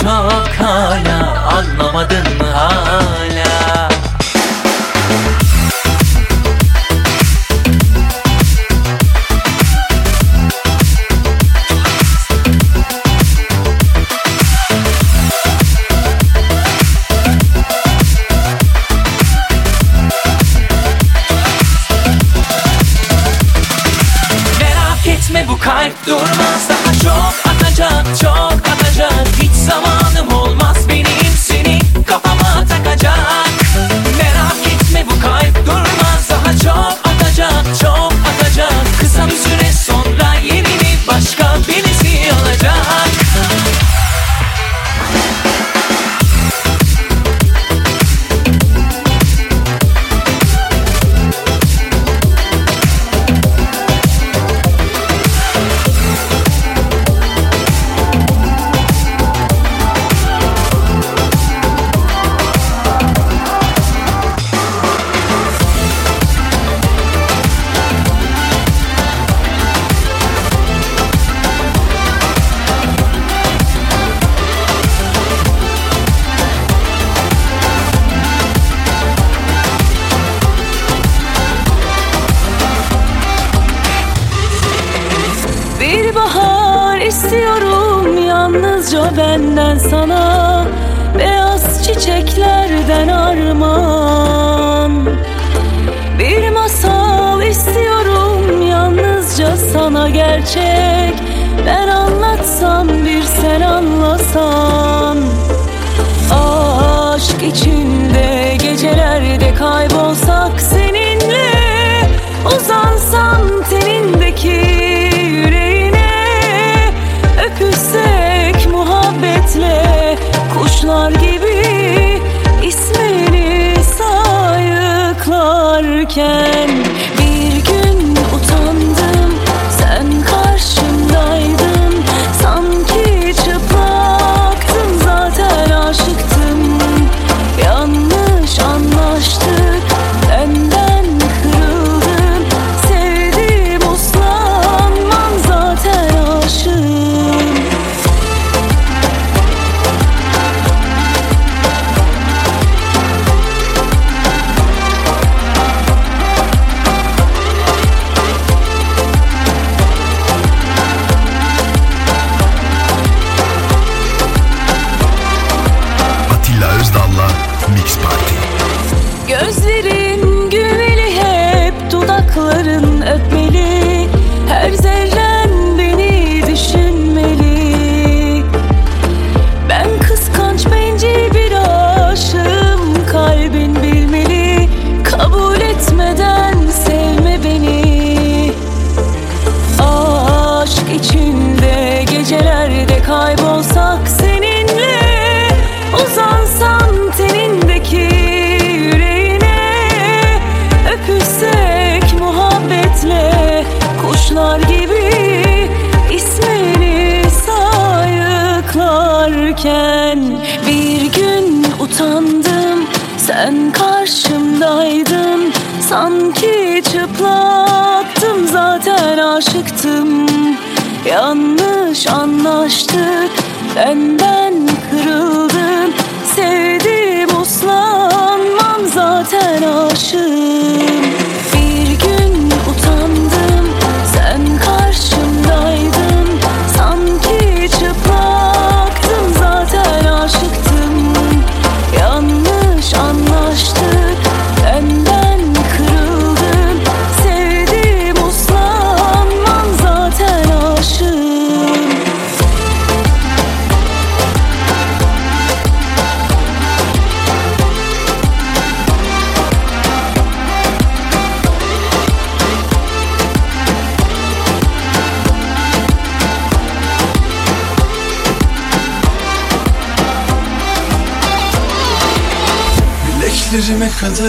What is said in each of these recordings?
çok hala anlamadın mı hala çiçeklerden armağan. Bir masal istiyorum yalnızca sana gerçek. Ben anlatsam bir sen anlasan. Aşk içinde gecelerde kaybolsak gün utandım sen karşımdaydın. Sanki çıplaktım. Zaten aşıktım. Yanlış anlaştık. Benden kırıldın. Sevdim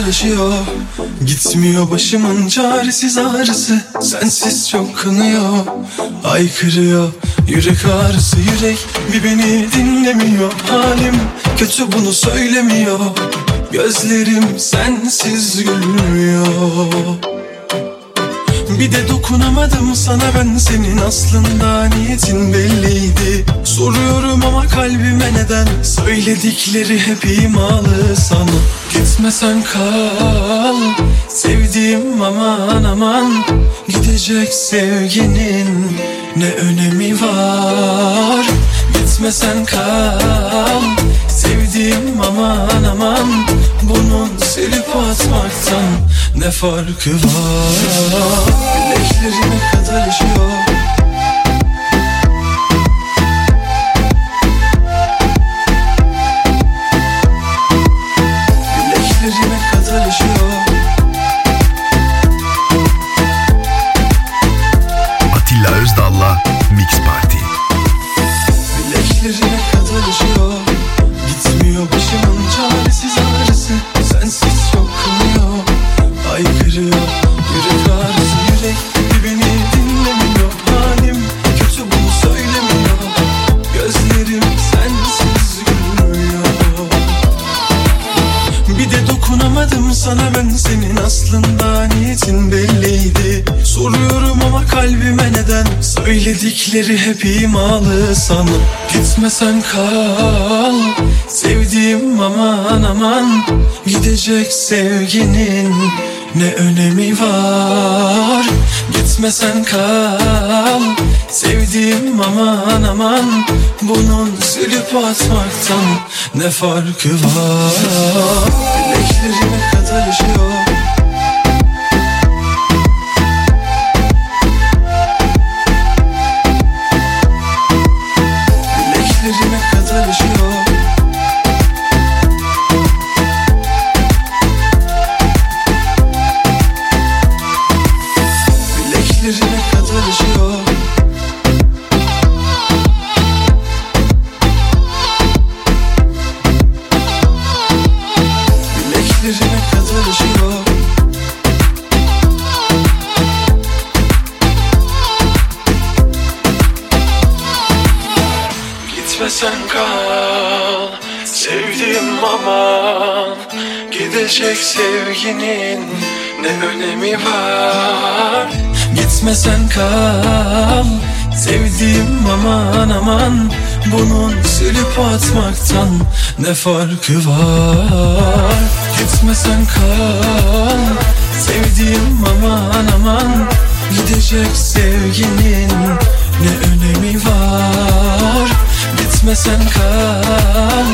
Acıyor Gitmiyor başımın çaresiz ağrısı Sensiz çok kanıyor Aykırıyor Yürek ağrısı yürek bir beni dinlemiyor. Halim kötü bunu söylemiyor. Gözlerim sensiz gülmüyor. Bir de dokunamadım sana ben senin aslında niyetin belliydi. Soruyorum ama kalbime neden? Söyledikleri hep imalı sana Gitmesen kal. Sevdiğim aman aman Gidecek sevginin ne önemi var? Gitmesen kal. Sevdiğim aman aman Bunun silip atmaktan ne farkı var sanıp gitmesen kal. Sevdiğim aman aman gidecek sevginin ne önemi var? Gitmesen kal. Sevdiğim aman aman Bunun silip atmaktan ne farkı var? Bileklerime kadar şey yaşıyor tek sevginin ne önemi var? Gitme sen kal Sevdiğim aman aman Bunun silip atmaktan ne farkı var? Gitme sen kal Sevdiğim aman aman Gidecek sevginin ne önemi var? Gitme sen kal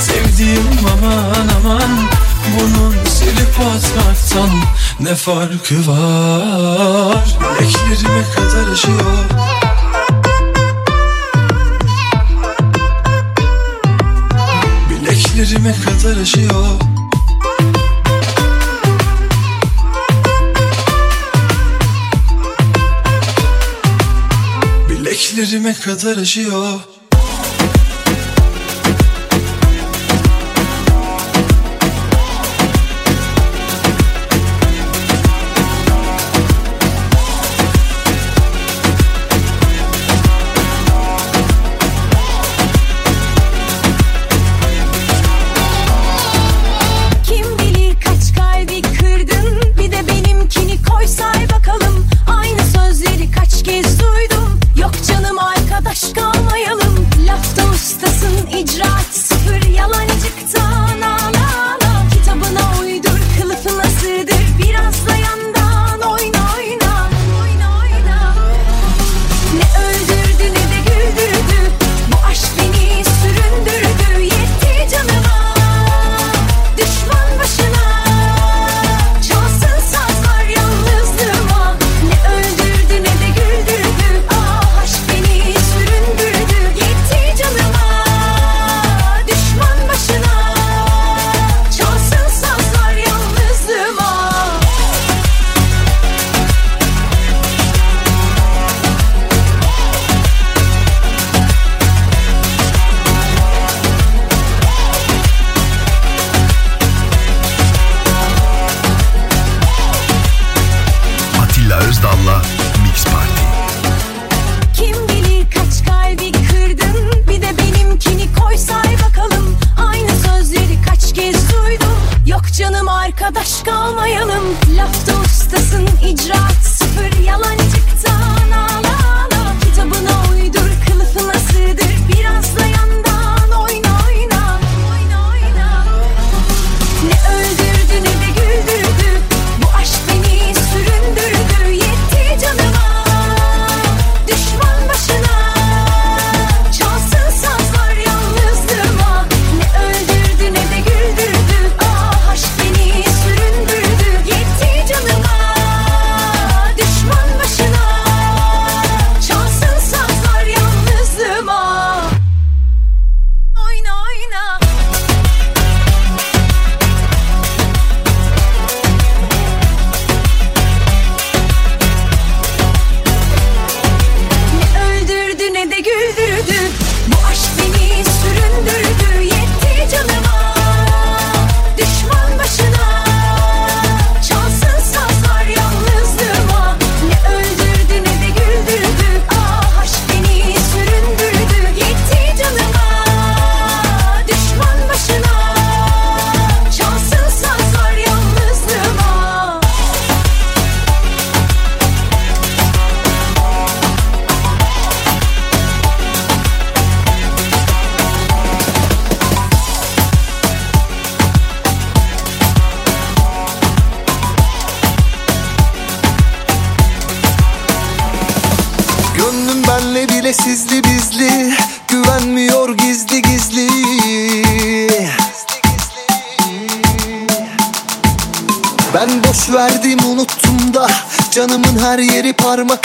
Sevdiğim aman aman bunun silip atmaktan ne farkı var? Eklerime kadar aşıyor Bileklerime kadar aşıyor Bileklerime kadar aşıyor var mı?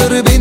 Yolları beni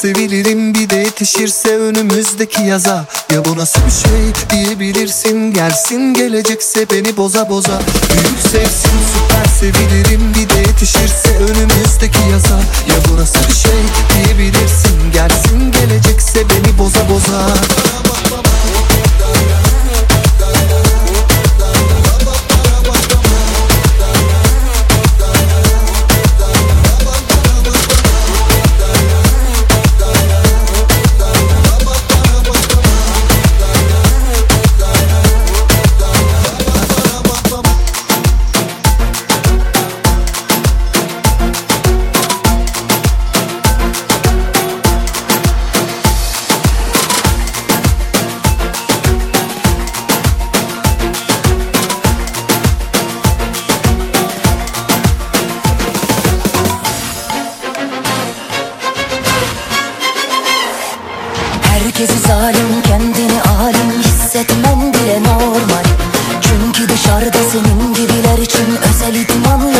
Sevilirim bir de yetişirse önümüzdeki yaza. Ya bu nasıl bir şey diyebilirsin? Gelsin gelecekse beni boza boza. Büyük sevsin süper sevilirim bir de yetişirse önümüzdeki yaza. Ya bu nasıl bir şey diyebilirsin? Gelsin gelecekse beni boza boza. Belki dışarıda senin gibiler için özel idmanlar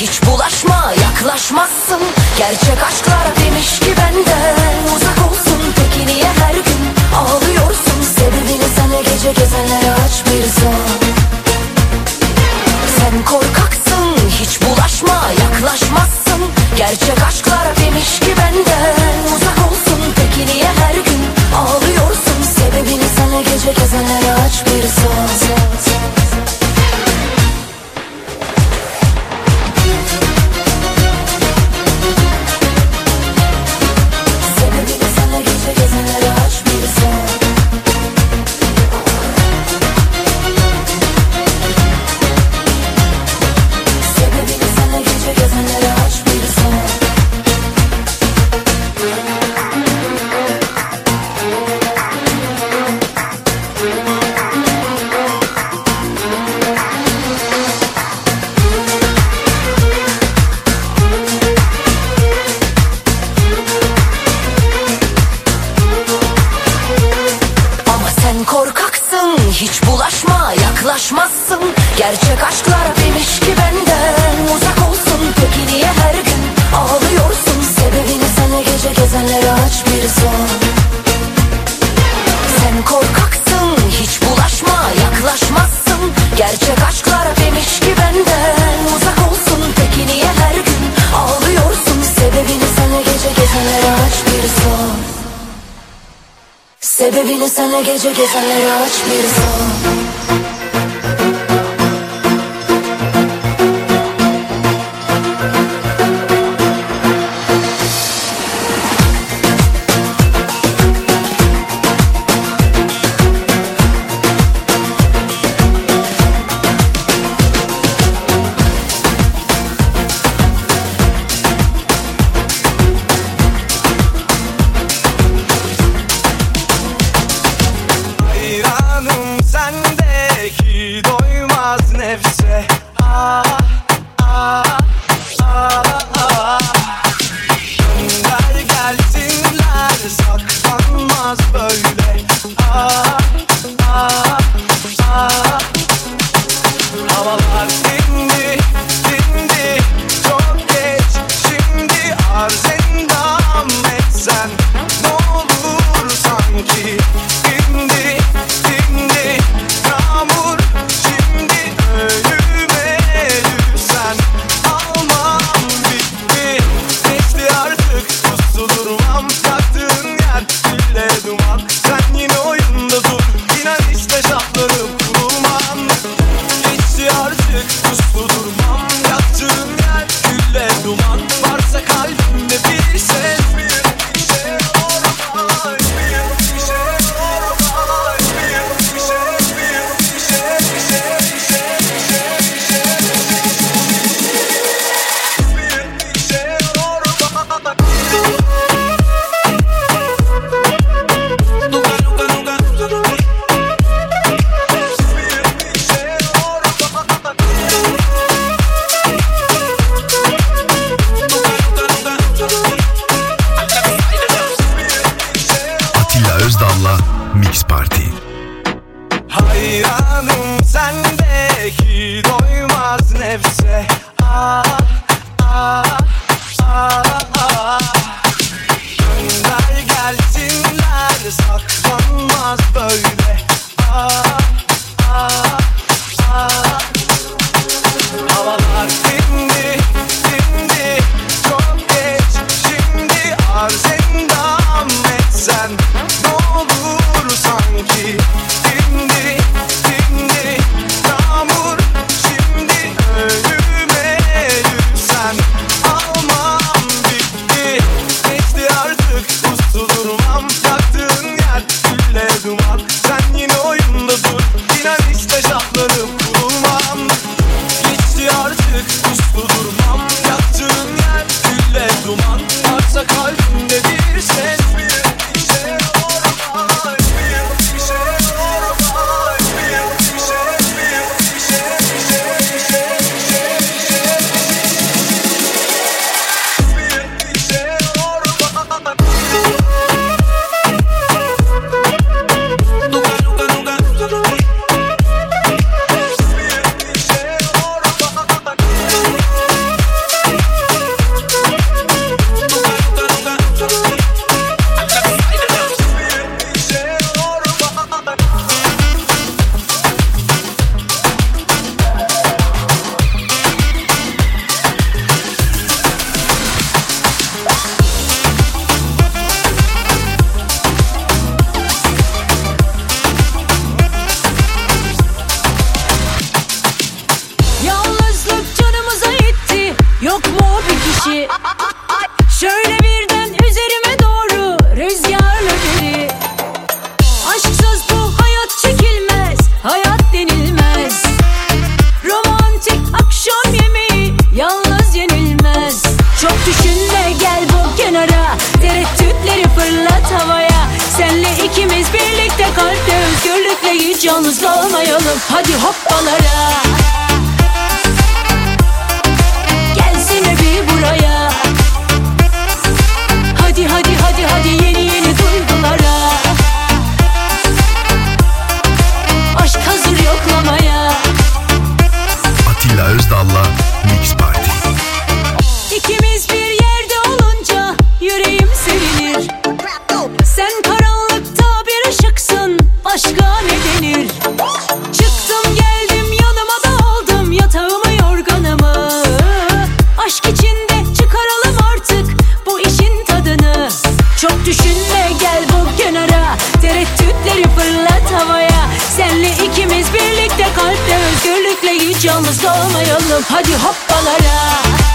Hiç bulaşma saklanmaz böyle Çok düşünme gel bu kenara. Tereddütleri fırlat havaya. Senle ikimiz birlikte kalpte özgürlükle Hiç yalnız kalmayalım Hadi hoppalara. Hiç yalnız kalmayalım hadi hoppalara.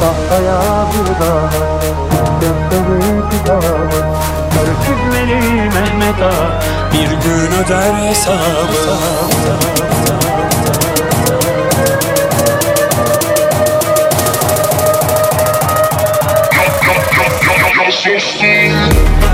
Tahtaya bir daha Gökleri bir daha Örgütleri Mehmet Ağa Bir gün öder hesabı Yok yok yok yok yok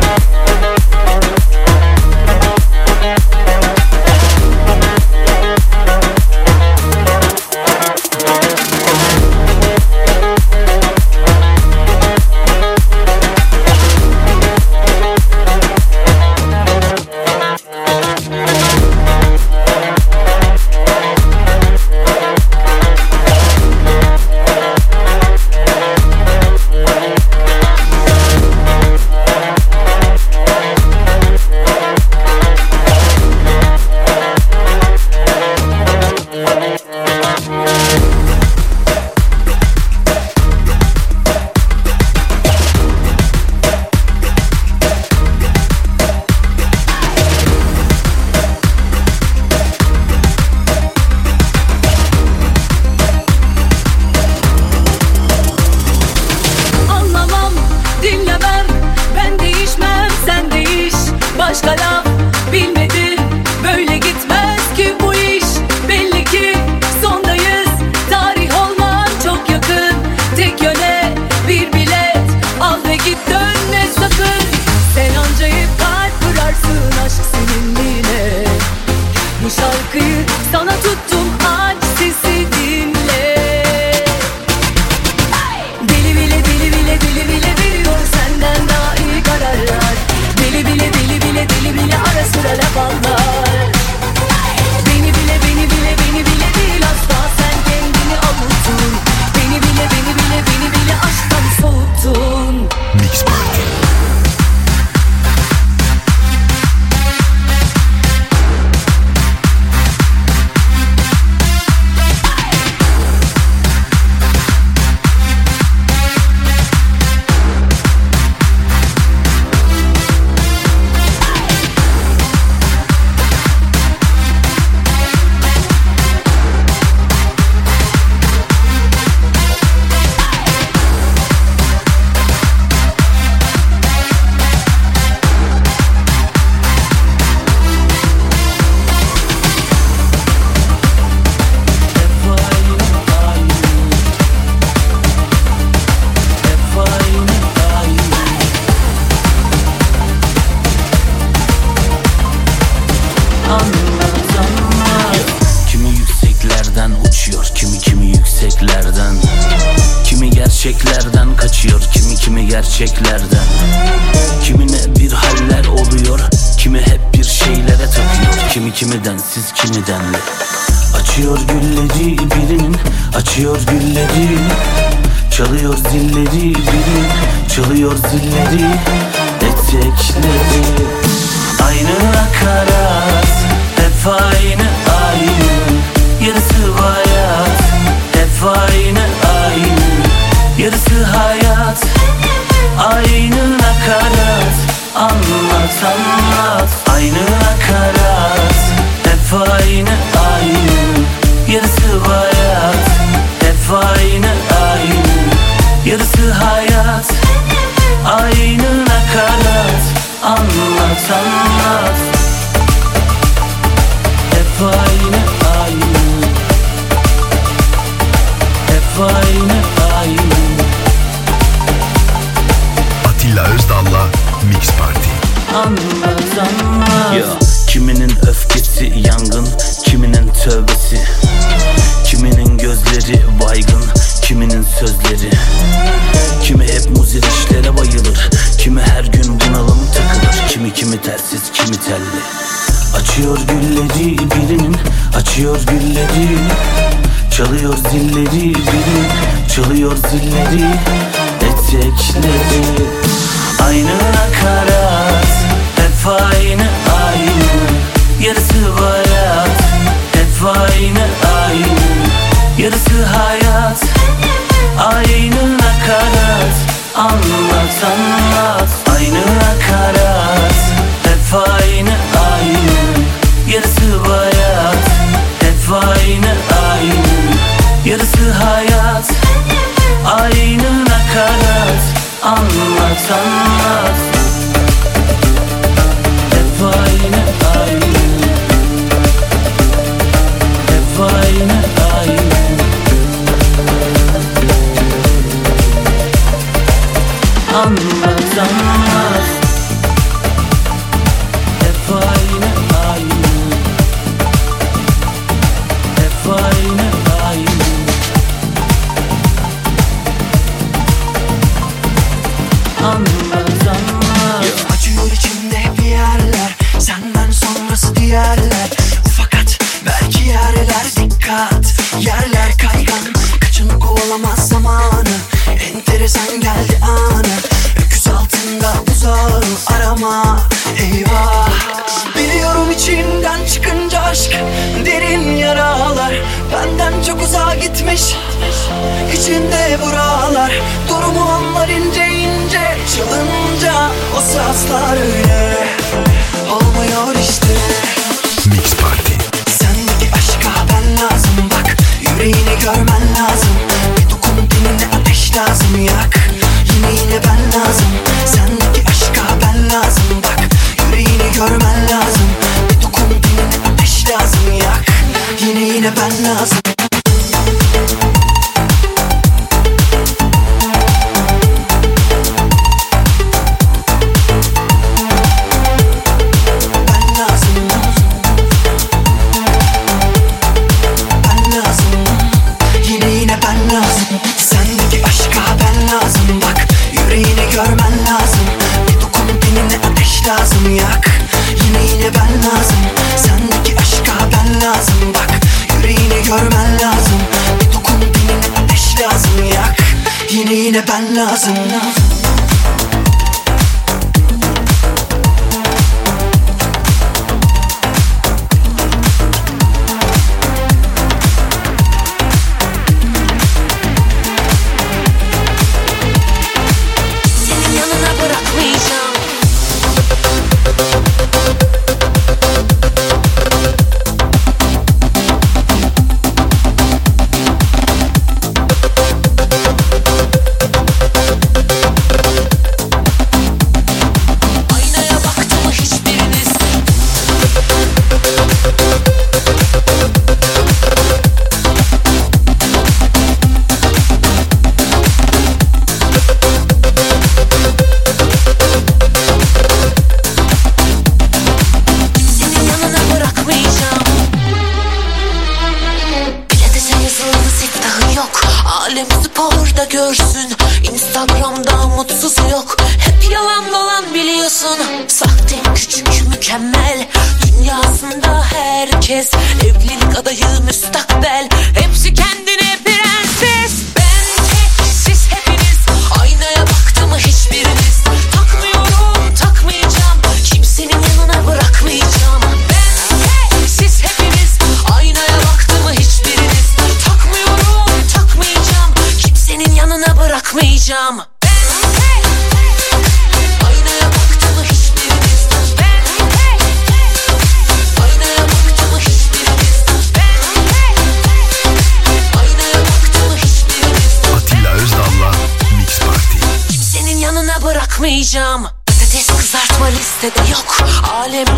Yeah.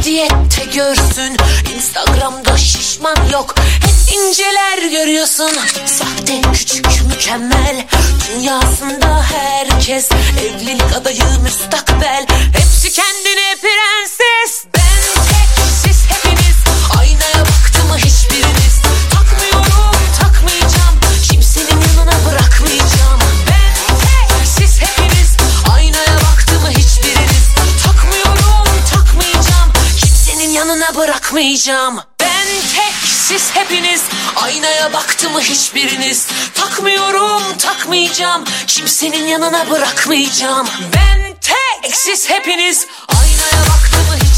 diyette görsün. Instagram'da şişman yok. Hep inceler görüyorsun. Sahte küçük mükemmel. Dünyasında herkes. Evlilik adayı müstakbel. Hepsi kendine pren takmayacağım Ben tek siz hepiniz. Aynaya baktı mı hiçbiriniz? Takmıyorum takmayacağım. Kimsenin yanına bırakmayacağım. Ben tek siz hepiniz. Aynaya baktı mı hiçbiriniz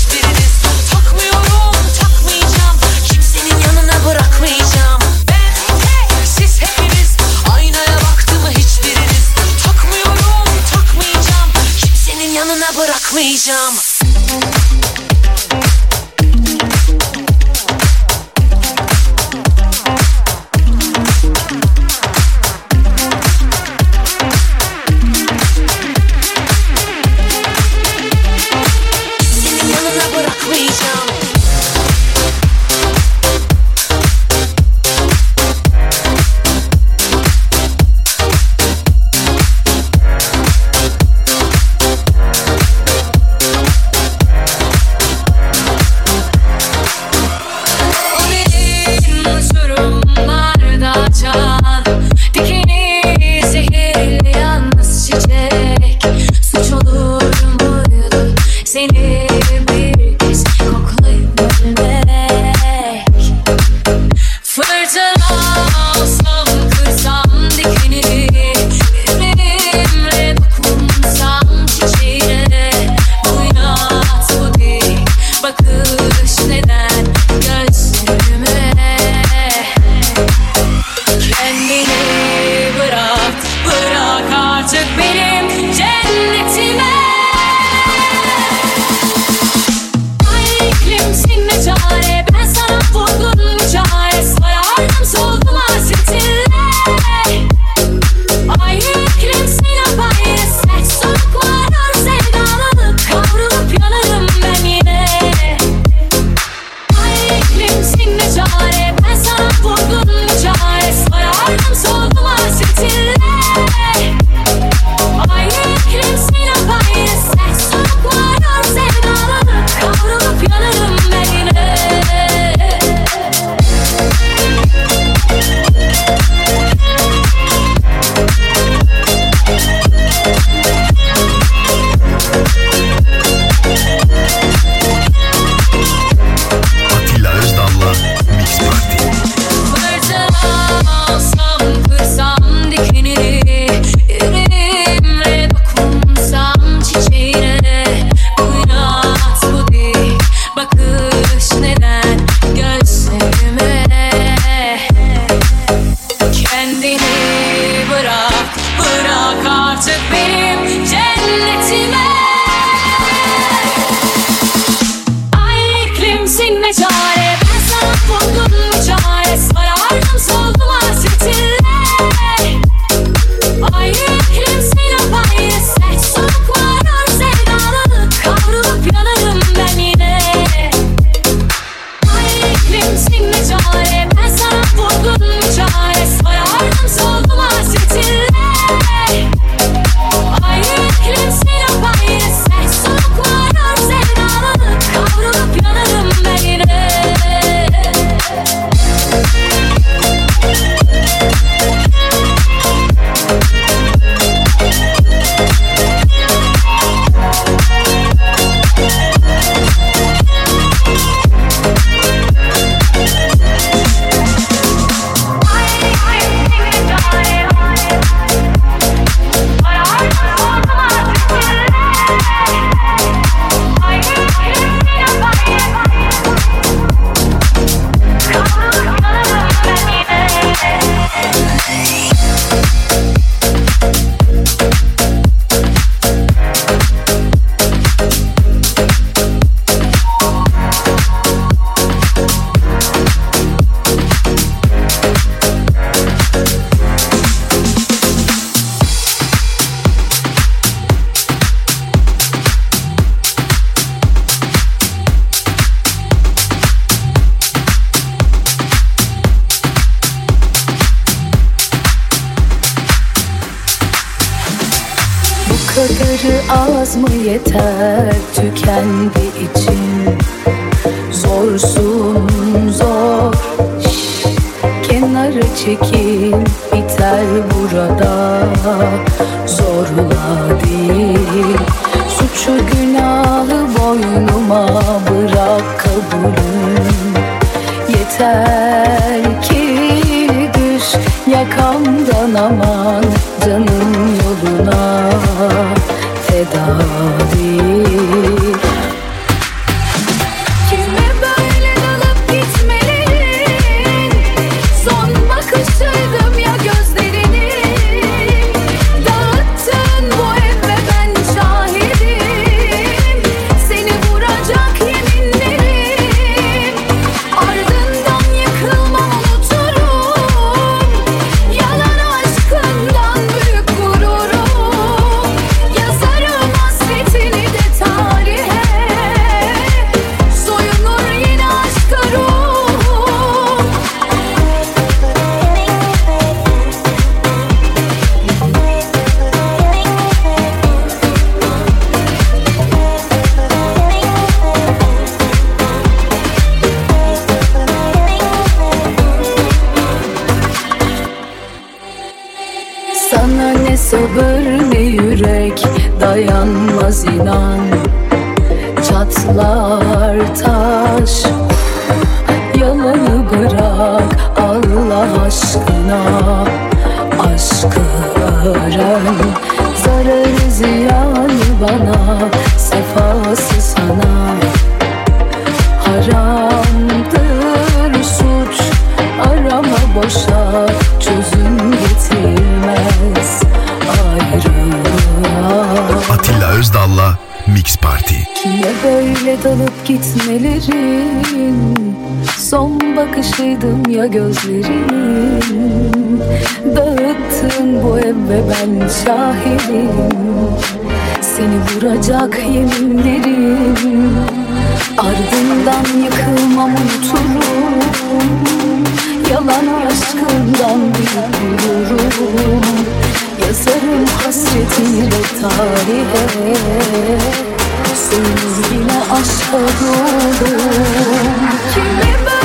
Sabır ne yürek dayanmaz inan. Çatlar taş Yalanı bırak Allah aşkına. Ve dalıp gitmelerin Son bakışıydım ya gözlerin Dağıttın bu ev ve ben şahidim. Seni vuracak yeminlerim. Ardından yıkılmam unuturum. Yalan aşkından bir gururum. Yazarım hasretiyle tarihe. Sevgiyle aşk oldum. Kimi ben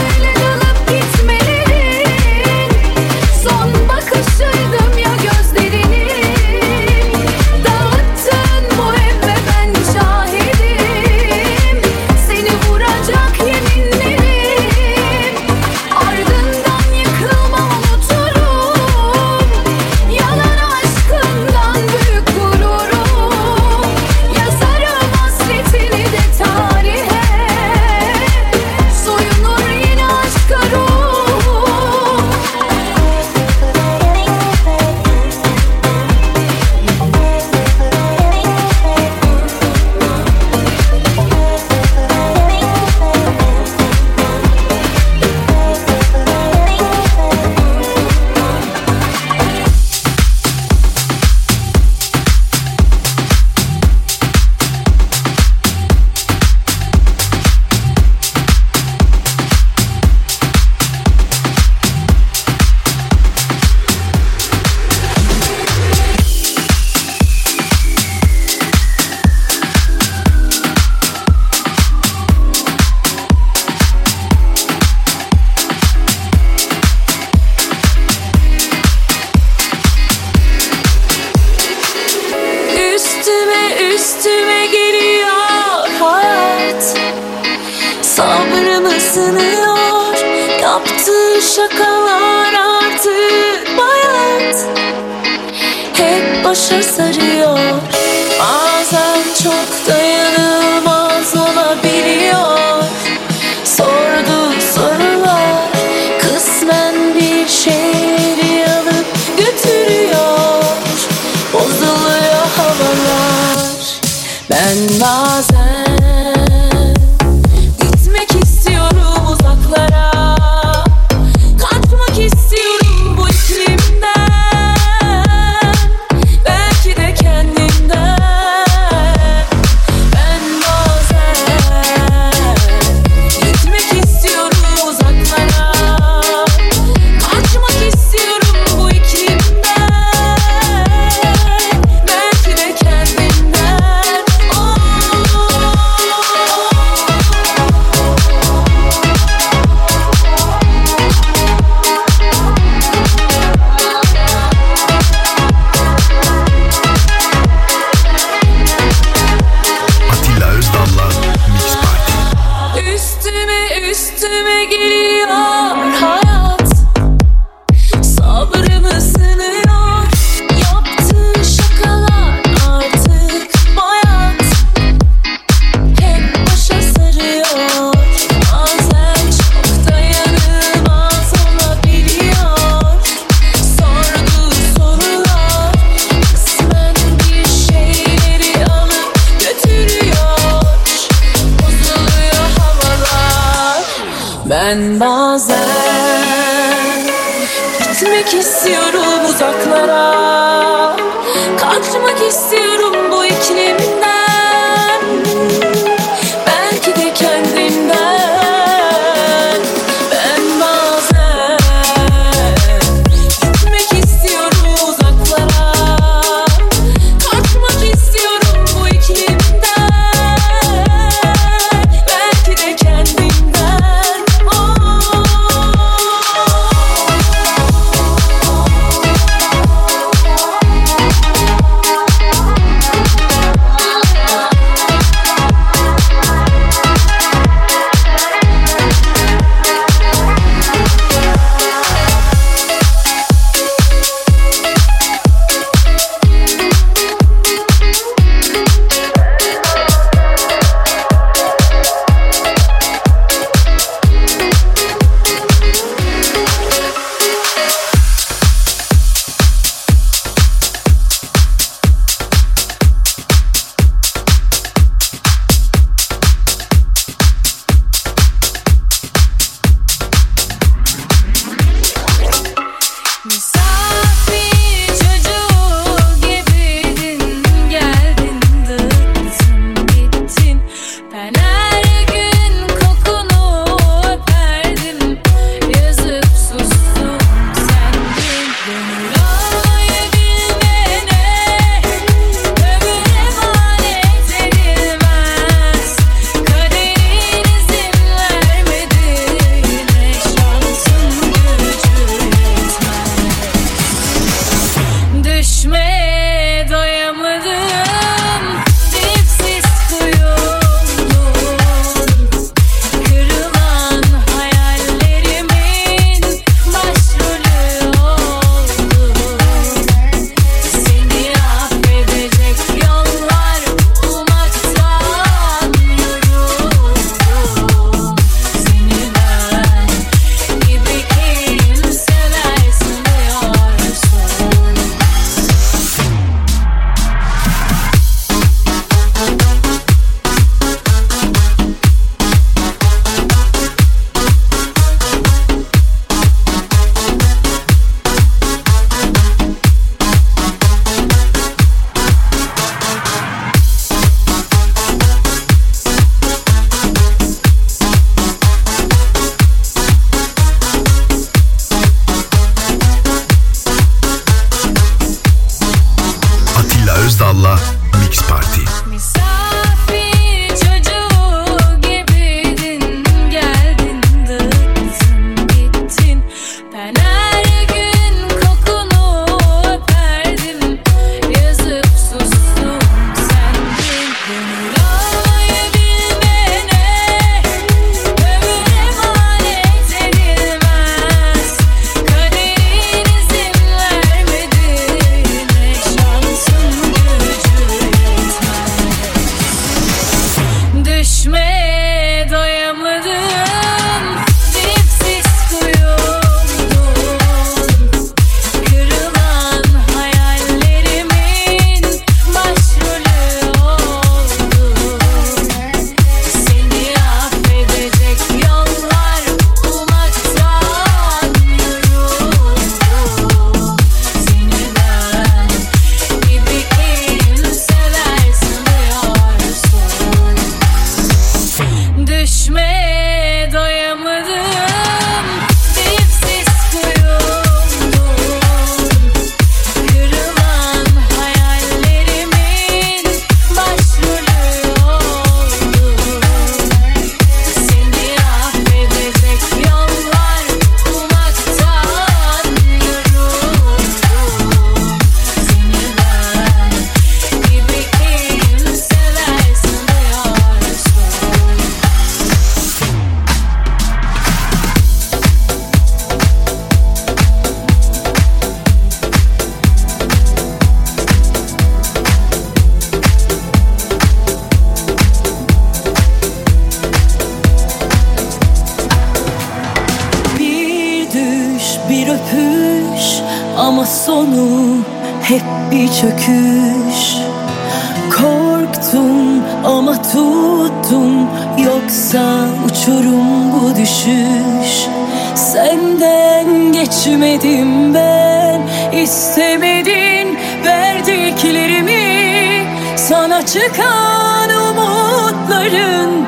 umutların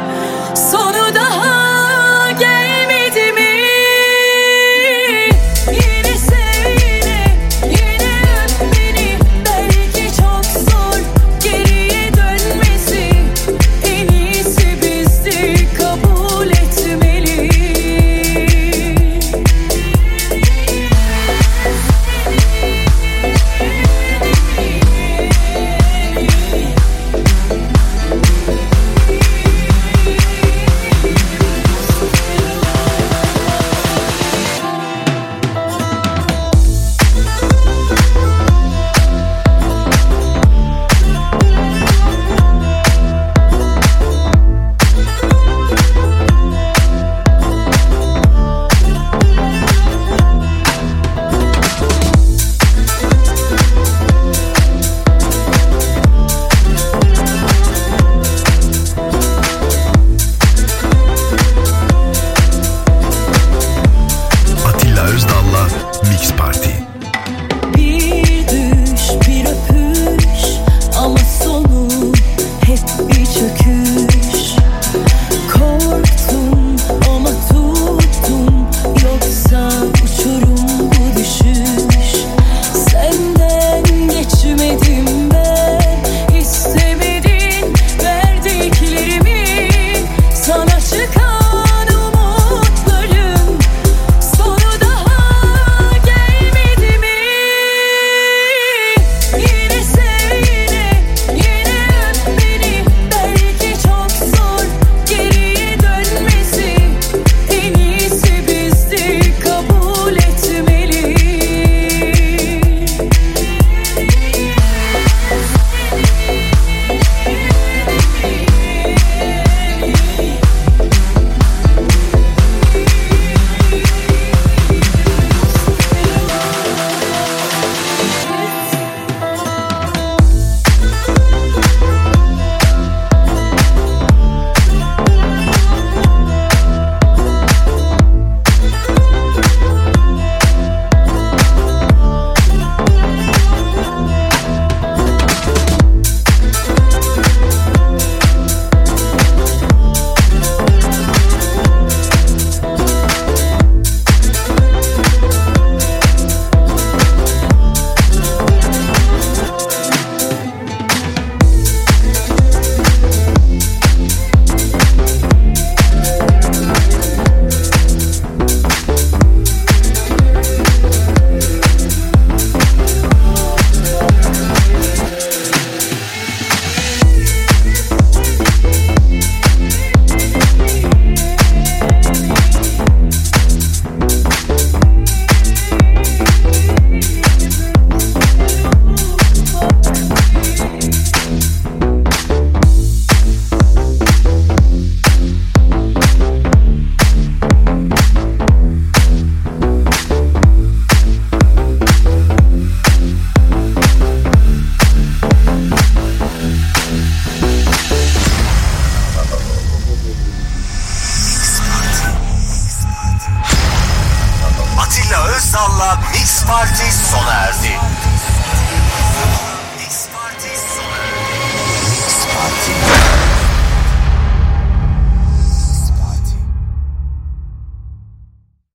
sonu